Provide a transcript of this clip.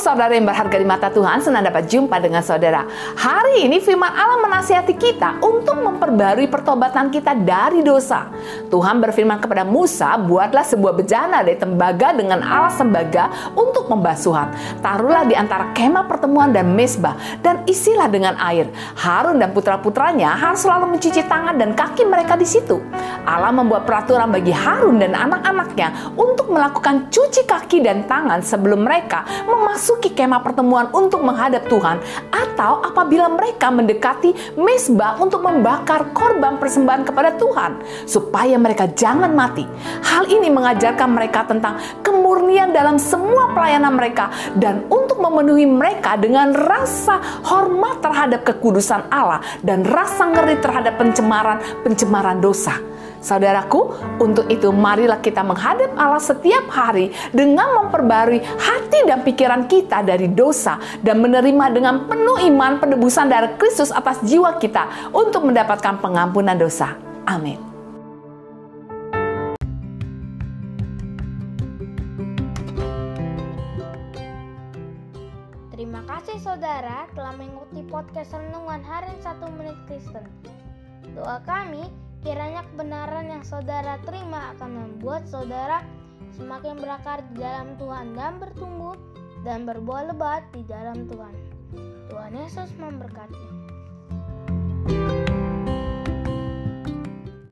Saudara yang berharga di mata Tuhan, senang dapat jumpa dengan saudara. Hari ini firman Allah menasihati kita untuk memperbarui pertobatan kita dari dosa. Tuhan berfirman kepada Musa, buatlah sebuah bejana dari tembaga dengan alas tembaga untuk membasuhan. Taruhlah di antara kemah pertemuan dan mesbah dan isilah dengan air. Harun dan putra-putranya harus selalu mencuci tangan dan kaki mereka di situ. Allah membuat peraturan bagi Harun dan anak-anaknya untuk melakukan cuci kaki dan tangan sebelum mereka memasuki kemah pertemuan untuk menghadap Tuhan atau apabila mereka mendekati mesbah untuk membakar korban persembahan kepada Tuhan supaya mereka jangan mati. Hal ini mengajarkan mereka tentang kemurnian dalam semua pelayanan mereka dan untuk memenuhi mereka dengan rasa hormat terhadap kekudusan Allah dan rasa ngeri terhadap pencemaran-pencemaran dosa. Saudaraku, untuk itu marilah kita menghadap Allah setiap hari dengan memperbarui hati dan pikiran kita dari dosa dan menerima dengan penuh iman penebusan darah Kristus atas jiwa kita untuk mendapatkan pengampunan dosa. Amin. Terima kasih saudara telah mengikuti podcast Renungan Harian 1 Menit Kristen. Doa kami Kiranya kebenaran yang saudara terima akan membuat saudara semakin berakar di dalam Tuhan dan bertumbuh dan berbuah lebat di dalam Tuhan. Tuhan Yesus memberkati.